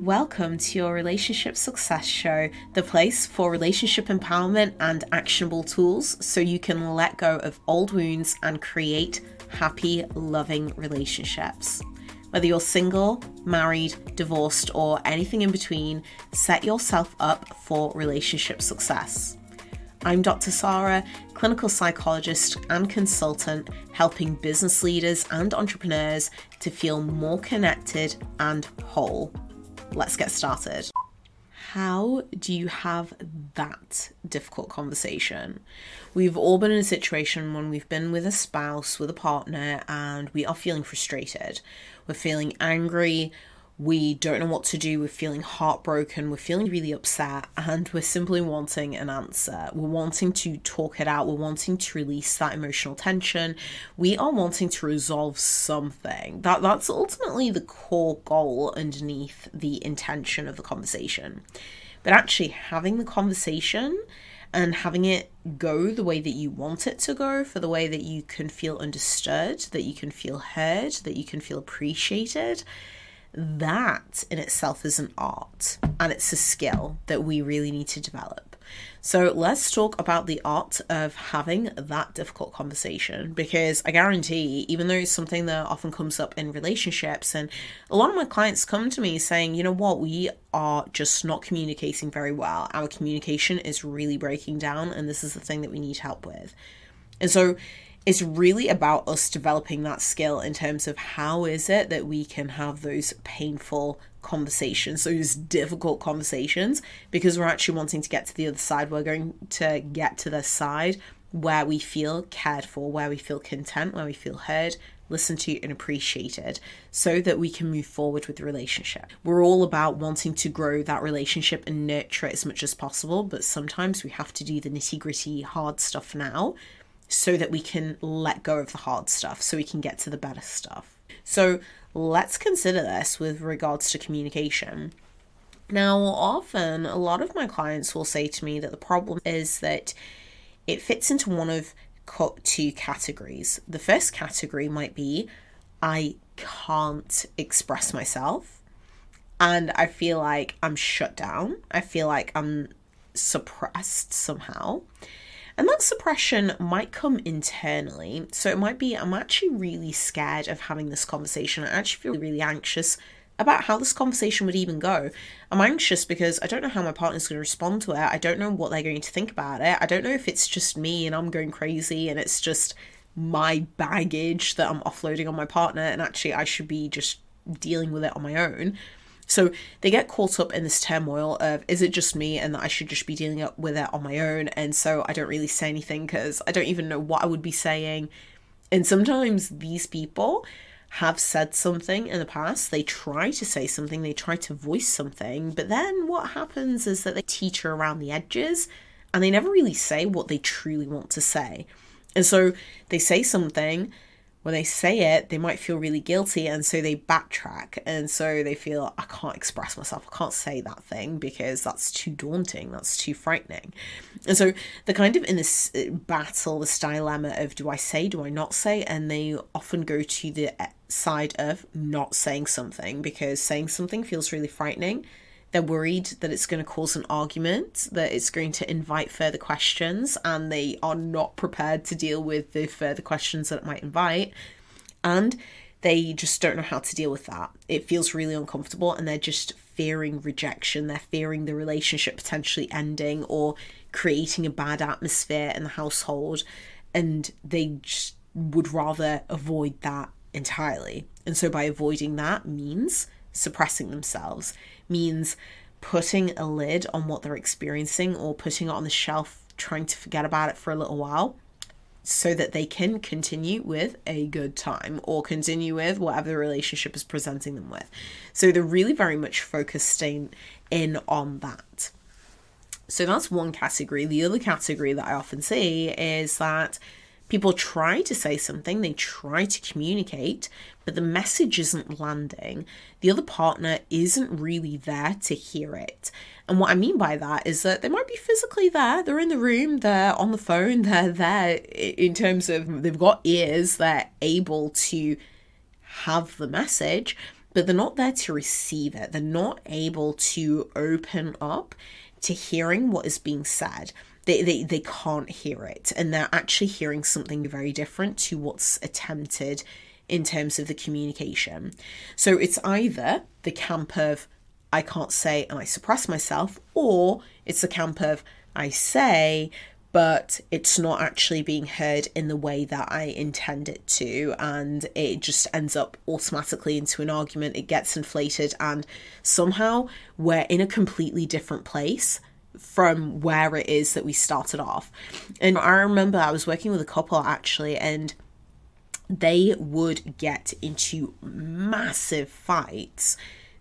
Welcome to your Relationship Success Show, the place for relationship empowerment and actionable tools so you can let go of old wounds and create happy, loving relationships. Whether you're single, married, divorced, or anything in between, set yourself up for relationship success. I'm Dr. Sarah, clinical psychologist and consultant, helping business leaders and entrepreneurs to feel more connected and whole. Let's get started. How do you have that difficult conversation? We've all been in a situation when we've been with a spouse, with a partner, and we are feeling frustrated. We're feeling angry, we don't know what to do, we're feeling heartbroken, we're feeling really upset, and we're simply wanting an answer. We're wanting to talk it out, we're wanting to release that emotional tension, we are wanting to resolve something. That that's ultimately the core goal underneath the intention of the conversation. But actually having the conversation and having it go the way that you want it to go for the way that you can feel understood, that you can feel heard, that you can feel appreciated that in itself is an art and it's a skill that we really need to develop. So let's talk about the art of having that difficult conversation because I guarantee, even though it's something that often comes up in relationships, and a lot of my clients come to me saying, you know what, we are just not communicating very well. Our communication is really breaking down, and this is the thing that we need help with. And so it's really about us developing that skill in terms of how is it that we can have those painful conversations, those difficult conversations, because we're actually wanting to get to the other side. We're going to get to the side where we feel cared for, where we feel content, where we feel heard, listened to, and appreciated, so that we can move forward with the relationship. We're all about wanting to grow that relationship and nurture it as much as possible, but sometimes we have to do the nitty gritty hard stuff now so that we can let go of the hard stuff, so we can get to the better stuff. So let's consider this with regards to communication. Now, often a lot of my clients will say to me that the problem is that it fits into one of two categories. The first category might be I can't express myself and I feel like I'm shut down. I feel like I'm suppressed somehow. And that suppression might come internally. So it might be, I'm actually really scared of having this conversation. I actually feel really anxious about how this conversation would even go. I'm anxious because I don't know how my partner's going to respond to it. I don't know what they're going to think about it. I don't know if it's just me and I'm going crazy and it's just my baggage that I'm offloading on my partner and actually I should be just dealing with it on my own. So they get caught up in this turmoil of is it just me and that I should just be dealing with it on my own? And so I don't really say anything because I don't even know what I would be saying. And sometimes these people have said something in the past, they try to say something, they try to voice something, but then what happens is that they teeter around the edges and they never really say what they truly want to say. And so they say something when they say it, they might feel really guilty and so they backtrack. And so they feel, I can't express myself, I can't say that thing because that's too daunting, that's too frightening. And so they're kind of in this uh, battle, this dilemma of do I say, do I not say? And they often go to the uh, side of not saying something because saying something feels really frightening they're worried that it's going to cause an argument, that it's going to invite further questions, and they are not prepared to deal with the further questions that it might invite. And they just don't know how to deal with that. It feels really uncomfortable, and they're just fearing rejection. They're fearing the relationship potentially ending or creating a bad atmosphere in the household, and they just would rather avoid that entirely. And so, by avoiding that, means suppressing themselves means putting a lid on what they're experiencing or putting it on the shelf, trying to forget about it for a little while so that they can continue with a good time or continue with whatever the relationship is presenting them with. So they're really very much focused in, in on that. So that's one category. The other category that I often see is that People try to say something, they try to communicate, but the message isn't landing. The other partner isn't really there to hear it. And what I mean by that is that they might be physically there, they're in the room, they're on the phone, they're there in terms of they've got ears, they're able to have the message, but they're not there to receive it. They're not able to open up to hearing what is being said. They, they, they can't hear it, and they're actually hearing something very different to what's attempted in terms of the communication. So it's either the camp of I can't say and I suppress myself, or it's the camp of I say but it's not actually being heard in the way that I intend it to, and it just ends up automatically into an argument. It gets inflated, and somehow we're in a completely different place from where it is that we started off. And I remember I was working with a couple actually, and they would get into massive fights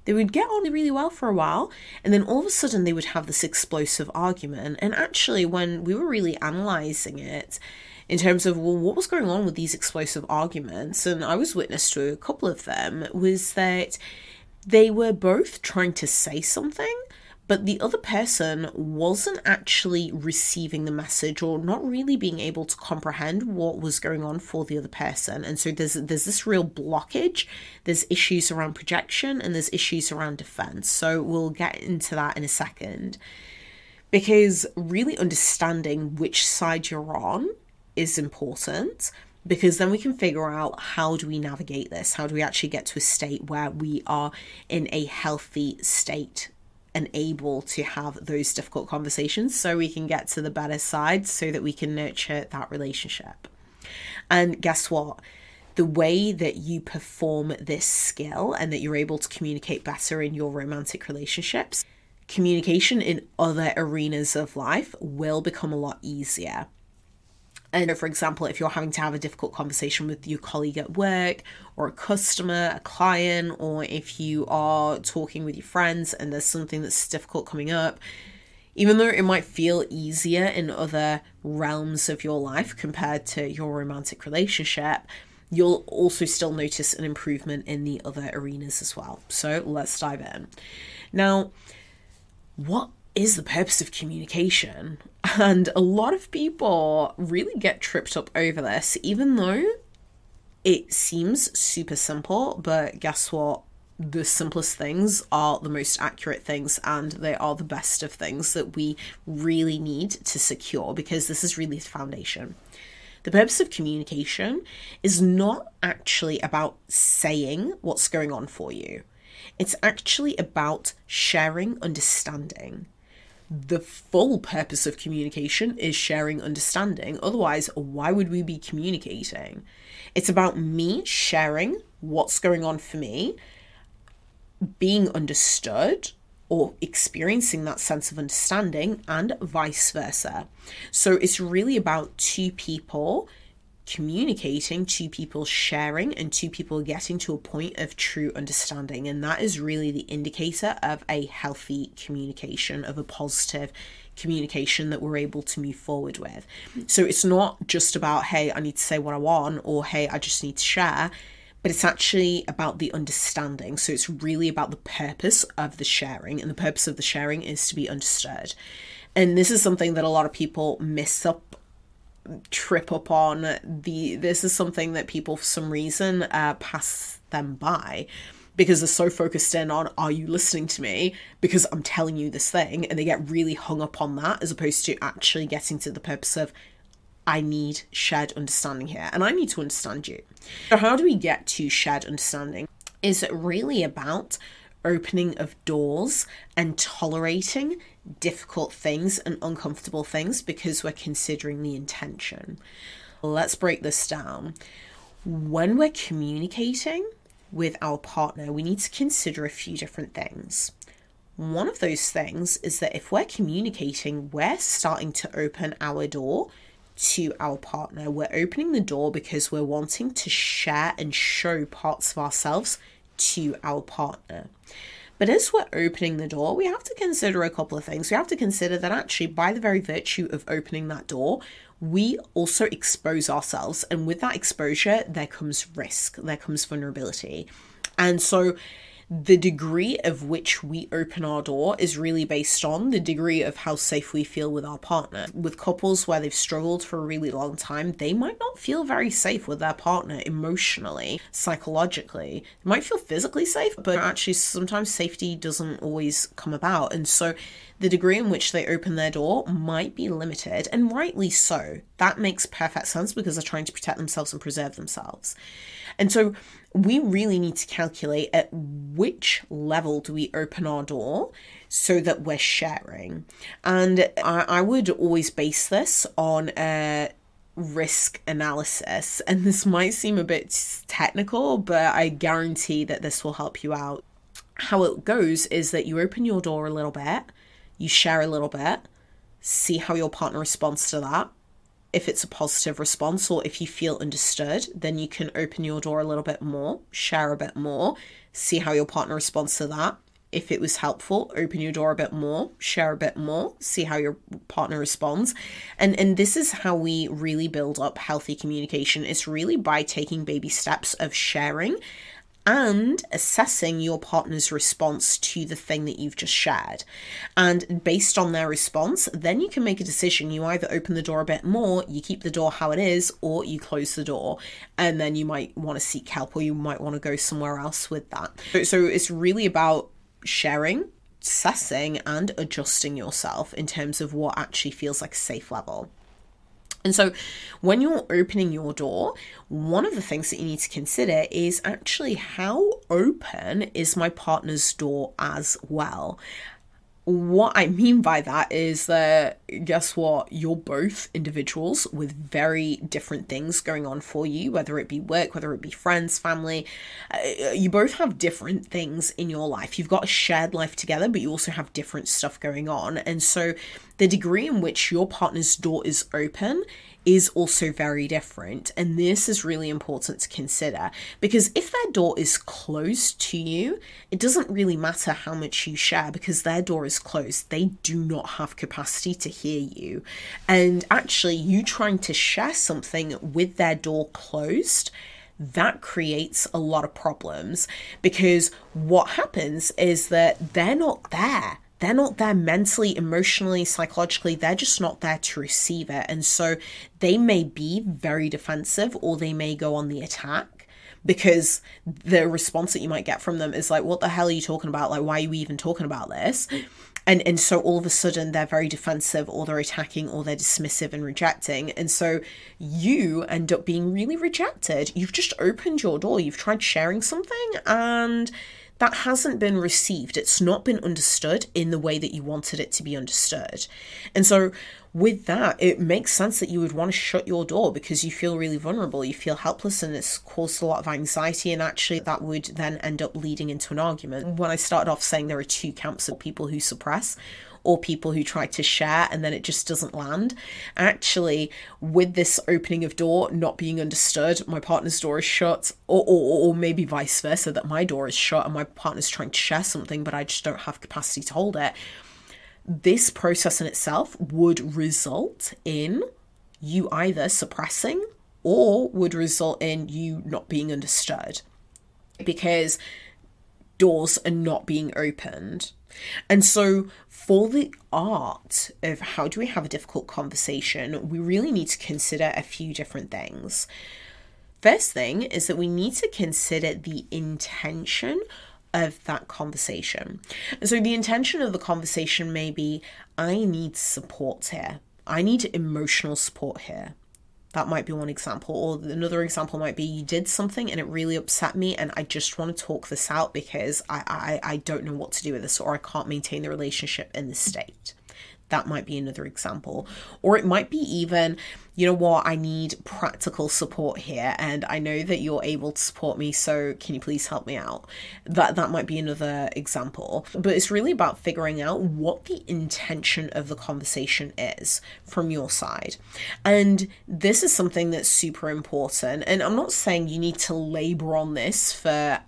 they would get on really well for a while, and then all of a sudden they would have this explosive argument. And actually, when we were really analysing it, in terms of well what was going on with these explosive arguments and i was witness to a couple of them was that they were both trying to say something but the other person wasn't actually receiving the message or not really being able to comprehend what was going on for the other person. And so there's there's this real blockage. There's issues around projection and there's issues around defense. So we'll get into that in a second. Because really understanding which side you're on is important because then we can figure out how do we navigate this? How do we actually get to a state where we are in a healthy state and able to have those difficult conversations so we can get to the better side so that we can nurture that relationship. And guess what? The way that you perform this skill and that you're able to communicate better in your romantic relationships, communication in other arenas of life will become a lot easier. And for example, if you're having to have a difficult conversation with your colleague at work or a customer, a client, or if you are talking with your friends and there's something that's difficult coming up, even though it might feel easier in other realms of your life compared to your romantic relationship, you'll also still notice an improvement in the other arenas as well. So let's dive in. Now, what is the purpose of communication? And a lot of people really get tripped up over this, even though it seems super simple. But guess what? The simplest things are the most accurate things, and they are the best of things that we really need to secure because this is really the foundation. The purpose of communication is not actually about saying what's going on for you, it's actually about sharing understanding the full purpose of communication is sharing understanding. Otherwise, why would we be communicating? It's about me sharing what's going on for me, being understood, or experiencing that sense of understanding, and vice versa. So it's really about two people communicating, two people sharing, and two people getting to a point of true understanding. And that is really the indicator of a healthy communication, of a positive communication that we're able to move forward with. So it's not just about, hey, I need to say what I want, or hey, I just need to share. But it's actually about the understanding. So it's really about the purpose of the sharing. And the purpose of the sharing is to be understood. And this is something that a lot of people miss up trip up on the this is something that people for some reason uh, pass them by because they're so focused in on are you listening to me? because i'm telling you this thing and they get really hung up on that as opposed to actually getting to the purpose of i need shared understanding here and i need to understand you. So how do we get to shared understanding? Is it really about opening of doors and tolerating difficult things and uncomfortable things because we're considering the intention. Let's break this down. When we're communicating with our partner, we need to consider a few different things. One of those things is that if we're communicating, we're starting to open our door to our partner. We're opening the door because we're wanting to share and show parts of ourselves to our partner. But as we're opening the door, we have to consider a couple of things. We have to consider that actually, by the very virtue of opening that door, we also expose ourselves. And with that exposure, there comes risk, there comes vulnerability. And so, the degree of which we open our door is really based on the degree of how safe we feel with our partner. With couples where they've struggled for a really long time, they might not feel very safe with their partner emotionally, psychologically. They might feel physically safe, but actually, sometimes safety doesn't always come about. And so, the degree in which they open their door might be limited, and rightly so. That makes perfect sense because they're trying to protect themselves and preserve themselves. And so we really need to calculate at which level do we open our door so that we're sharing. And I, I would always base this on a risk analysis. And this might seem a bit technical, but I guarantee that this will help you out. How it goes is that you open your door a little bit you share a little bit, see how your partner responds to that. If it's a positive response or if you feel understood, then you can open your door a little bit more, share a bit more, see how your partner responds to that. If it was helpful, open your door a bit more, share a bit more, see how your partner responds. And and this is how we really build up healthy communication. It's really by taking baby steps of sharing and assessing your partner's response to the thing that you've just shared. And based on their response, then you can make a decision. You either open the door a bit more, you keep the door how it is, or you close the door. And then you might want to seek help or you might want to go somewhere else with that. So, it's really about sharing, assessing, and adjusting yourself in terms of what actually feels like a safe level. And so, when you're opening your door, one of the things that you need to consider is actually how open is my partner's door as well? What I mean by that is that, guess what? You're both individuals with very different things going on for you, whether it be work, whether it be friends, family. Uh, you both have different things in your life. You've got a shared life together, but you also have different stuff going on. And so, the degree in which your partner's door is open is also very different. And this is really important to consider because if their door is closed to you, it doesn't really matter how much you share because their door is closed. They do not have capacity to hear you. And actually, you trying to share something with their door closed that creates a lot of problems because what happens is that they're not there they're not there mentally, emotionally, psychologically. They're just not there to receive it. And so they may be very defensive or they may go on the attack because the response that you might get from them is like, what the hell are you talking about? Like, why are you even talking about this? And, and so all of a sudden they're very defensive or they're attacking or they're dismissive and rejecting. And so you end up being really rejected. You've just opened your door, you've tried sharing something and that hasn't been received. It's not been understood in the way that you wanted it to be understood. And so, with that, it makes sense that you would want to shut your door because you feel really vulnerable, you feel helpless, and it's caused a lot of anxiety. And actually, that would then end up leading into an argument. When I started off saying there are two camps of people who suppress, or people who try to share and then it just doesn't land. Actually, with this opening of door not being understood, my partner's door is shut, or, or, or maybe vice versa, that my door is shut and my partner's trying to share something, but I just don't have capacity to hold it. This process in itself would result in you either suppressing or would result in you not being understood because doors are not being opened. And so, for the art of how do we have a difficult conversation, we really need to consider a few different things. First thing is that we need to consider the intention of that conversation. And so, the intention of the conversation may be I need support here, I need emotional support here. That might be one example. Or another example might be you did something and it really upset me and I just want to talk this out because I, I, I don't know what to do with this or I can't maintain the relationship in this state. That might be another example. Or it might be even you know what, I need practical support here, and I know that you're able to support me, so can you please help me out? That that might be another example. But it's really about figuring out what the intention of the conversation is from your side. And this is something that's super important. And I'm not saying you need to labor on this for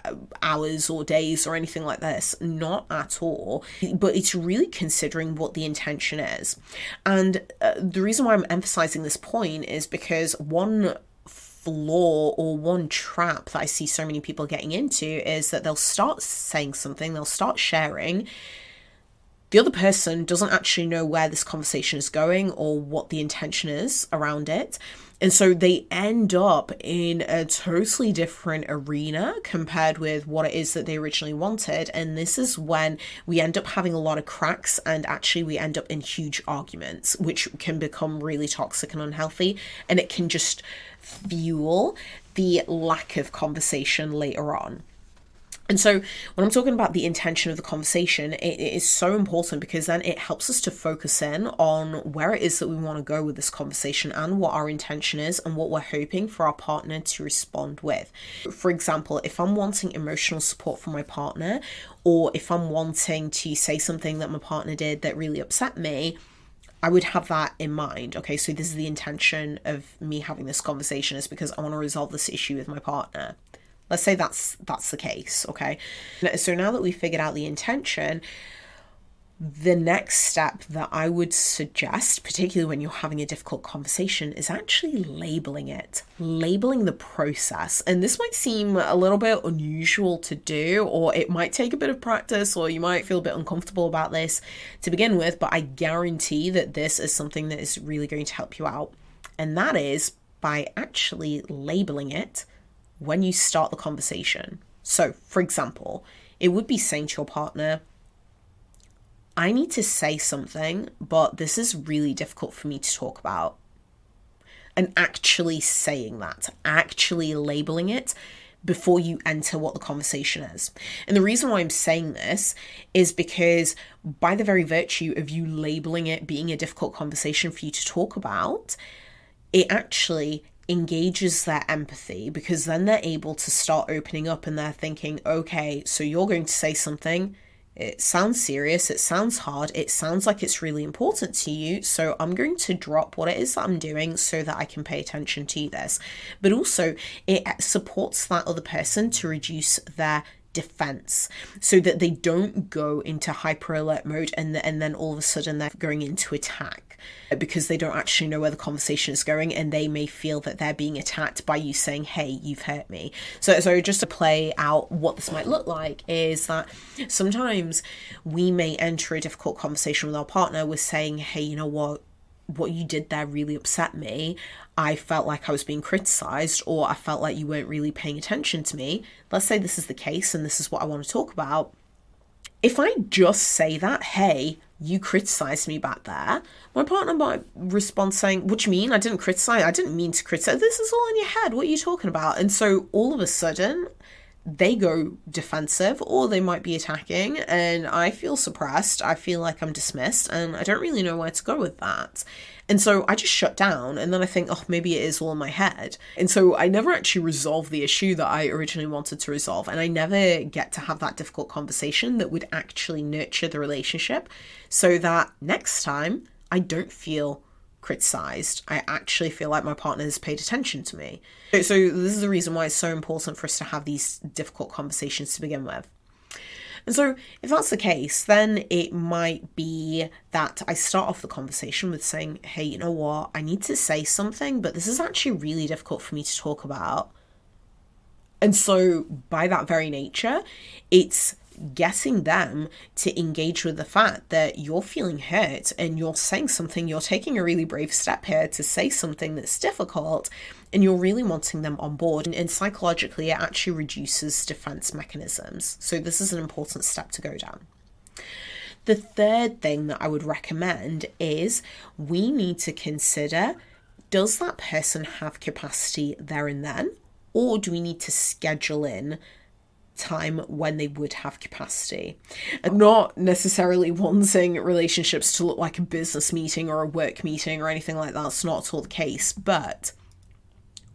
hours or days or anything like this, not at all. But it's really considering what the intention is. And uh, the reason why I'm emphasizing this point point is because one flaw or one trap that I see so many people getting into is that they'll start saying something, they'll start sharing. The other person doesn't actually know where this conversation is going or what the intention is around it. And so they end up in a totally different arena compared with what it is that they originally wanted. And this is when we end up having a lot of cracks and actually we end up in huge arguments, which can become really toxic and unhealthy. And it can just fuel the lack of conversation later on. And so, when I'm talking about the intention of the conversation, it, it is so important because then it helps us to focus in on where it is that we want to go with this conversation and what our intention is and what we're hoping for our partner to respond with. For example, if I'm wanting emotional support from my partner, or if I'm wanting to say something that my partner did that really upset me, I would have that in mind. Okay, so this is the intention of me having this conversation is because I want to resolve this issue with my partner. Let's say that's that's the case, okay? So now that we've figured out the intention, the next step that I would suggest, particularly when you're having a difficult conversation, is actually labeling it, labeling the process. And this might seem a little bit unusual to do, or it might take a bit of practice, or you might feel a bit uncomfortable about this to begin with, but I guarantee that this is something that is really going to help you out. And that is by actually labeling it when you start the conversation. So, for example, it would be saying to your partner, I need to say something, but this is really difficult for me to talk about. And actually saying that, actually labeling it before you enter what the conversation is. And the reason why I'm saying this is because, by the very virtue of you labeling it being a difficult conversation for you to talk about, it actually engages their empathy because then they're able to start opening up and they're thinking, okay, so you're going to say something. It sounds serious, it sounds hard, it sounds like it's really important to you. So I'm going to drop what it is that I'm doing so that I can pay attention to this. But also, it supports that other person to reduce their defense so that they don't go into hyper alert mode and, and then all of a sudden they're going into attack because they don't actually know where the conversation is going and they may feel that they're being attacked by you saying hey you've hurt me so so just to play out what this might look like is that sometimes we may enter a difficult conversation with our partner with saying hey you know what what you did there really upset me. I felt like I was being criticized, or I felt like you weren't really paying attention to me. Let's say this is the case and this is what I want to talk about. If I just say that, hey, you criticized me back there, my partner might respond saying, What do you mean? I didn't criticize. I didn't mean to criticize. This is all in your head. What are you talking about? And so all of a sudden, they go defensive or they might be attacking and I feel suppressed. I feel like I'm dismissed and I don't really know where to go with that. And so I just shut down and then I think, oh, maybe it is all in my head. And so I never actually resolve the issue that I originally wanted to resolve. And I never get to have that difficult conversation that would actually nurture the relationship so that next time I don't feel criticized. I actually feel like my partner has paid attention to me. So, this is the reason why it's so important for us to have these difficult conversations to begin with. And so, if that's the case, then it might be that I start off the conversation with saying, Hey, you know what? I need to say something, but this is actually really difficult for me to talk about. And so, by that very nature, it's getting them to engage with the fact that you're feeling hurt and you're saying something, you're taking a really brave step here to say something that's difficult and you're really wanting them on board. And, psychologically, it actually reduces defense mechanisms. So, this is an important step to go down. The third thing that I would recommend is we need to consider does that person have capacity there and then? Or do we need to schedule in time when they would have capacity. Not necessarily wanting relationships to look like a business meeting or a work meeting or anything like that. That's not at all the case. But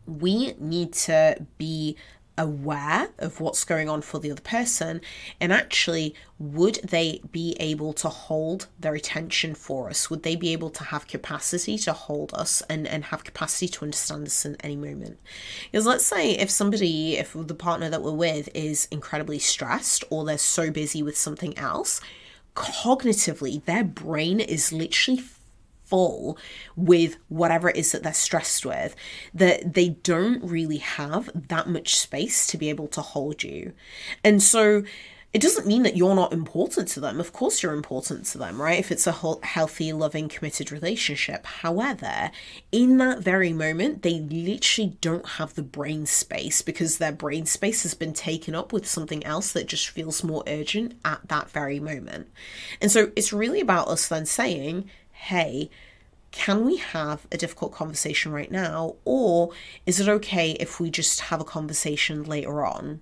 we need to be aware of what's going on for the other person and actually would they be able to hold their attention for us? Would they be able to have capacity to hold us and and have capacity to understand us in any moment? Because let's say if somebody if the partner that we're with is incredibly stressed or they're so busy with something else cognitively their brain is literally full with whatever it is that they're stressed with, that they don't really have that much space to be able to hold you. And so it doesn't mean that you're not important to them. Of course, you're important to them, right? If it's a healthy, loving, committed relationship. However, in that very moment, they literally don't have the brain space because their brain space has been taken up with something else that just feels more urgent at that very moment. And so it's really about us then saying, hey, can we have a difficult conversation right now? Or is it okay if we just have a conversation later on?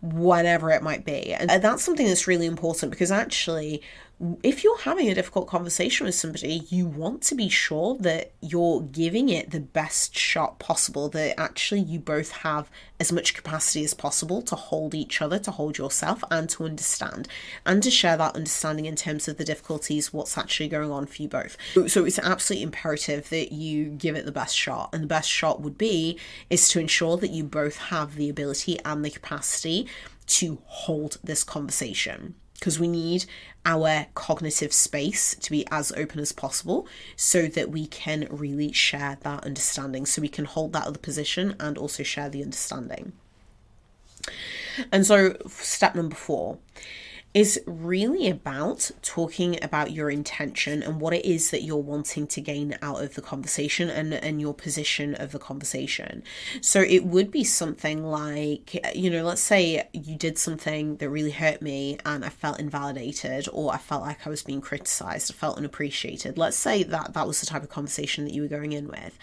whatever it might be. And that's something that's really important because actually, if you're having a difficult conversation with somebody, you want to be sure that you're giving it the best shot possible, that actually you both have as much capacity as possible to hold each other, to hold yourself, and to understand, and to share that understanding in terms of the difficulties, what's actually going on for you both. So it's absolutely imperative that you give it the best shot. And the best shot would be is to ensure that you both have the ability and the capacity to hold this conversation because we need our cognitive space to be as open as possible so that we can really share that understanding so we can hold that other position and also share the understanding. And so step number 4 is really about talking about your intention and what it is that you're wanting to gain out of the conversation and, and your position of the conversation. So it would be something like, you know, let's say you did something that really hurt me and I felt invalidated or I felt like I was being criticized, I felt unappreciated. Let's say that that was the type of conversation that you were going in with.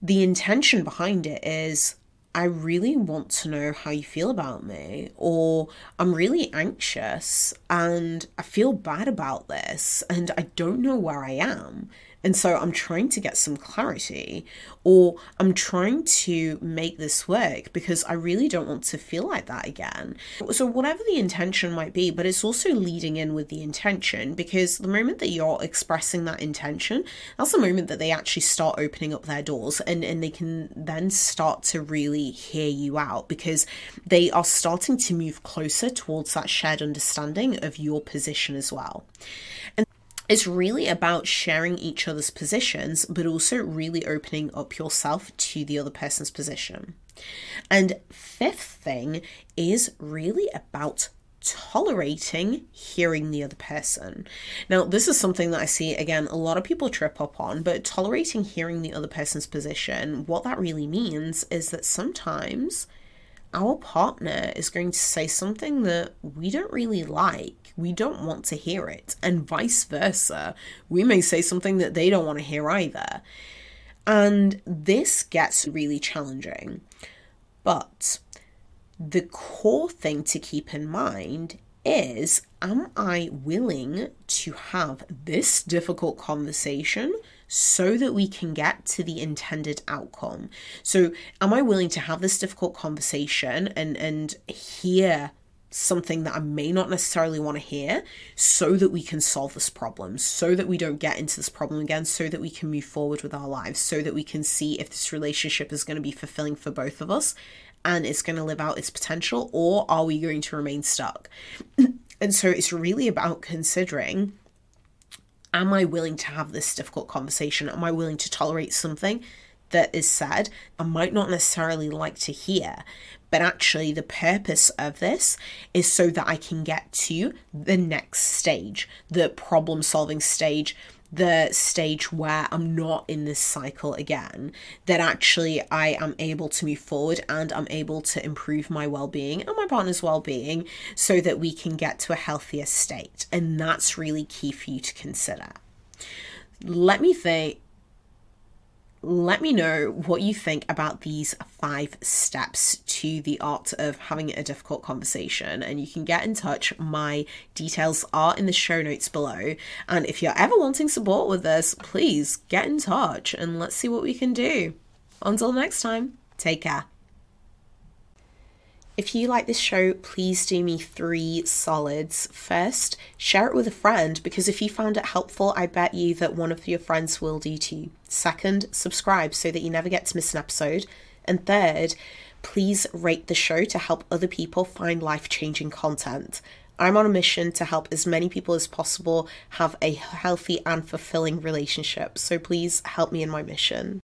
The intention behind it is I really want to know how you feel about me, or I'm really anxious and I feel bad about this and I don't know where I am. And so I'm trying to get some clarity, or I'm trying to make this work because I really don't want to feel like that again. So, whatever the intention might be, but it's also leading in with the intention because the moment that you're expressing that intention, that's the moment that they actually start opening up their doors and, and they can then start to really hear you out because they are starting to move closer towards that shared understanding of your position as well. And it's really about sharing each other's positions, but also really opening up yourself to the other person's position. And fifth thing is really about tolerating hearing the other person. Now, this is something that I see again a lot of people trip up on, but tolerating hearing the other person's position, what that really means is that sometimes our partner is going to say something that we don't really like. We don't want to hear it. And vice versa. We may say something that they don't want to hear either. And this gets really challenging. But the core thing to keep in mind is am I willing to have this difficult conversation so that we can get to the intended outcome. So, am I willing to have this difficult conversation and and hear something that I may not necessarily want to hear so that we can solve this problem, so that we don't get into this problem again, so that we can move forward with our lives, so that we can see if this relationship is going to be fulfilling for both of us and it's going to live out its potential, or are we going to remain stuck? and so it's really about considering am I willing to have this difficult conversation? Am I willing to tolerate something that is said I might not necessarily like to hear? But actually, the purpose of this is so that I can get to the next stage, the problem solving stage, the stage where I'm not in this cycle again, that actually I am able to move forward and I'm able to improve my well being and my partner's well being so that we can get to a healthier state. And that's really key for you to consider. Let me think let me know what you think about these five steps to the art of having a difficult conversation. And you can get in touch. My details are in the show notes below. And if you're ever wanting support with this, please get in touch and let's see what we can do. Until next time, take care. If you like this show, please do me three solids. First, share it with a friend because if you found it helpful, I bet you that one of your friends will do too. Second, subscribe so that you never get to miss an episode. And third, please rate the show to help other people find life changing content. I'm on a mission to help as many people as possible have a healthy and fulfilling relationship. So please help me in my mission.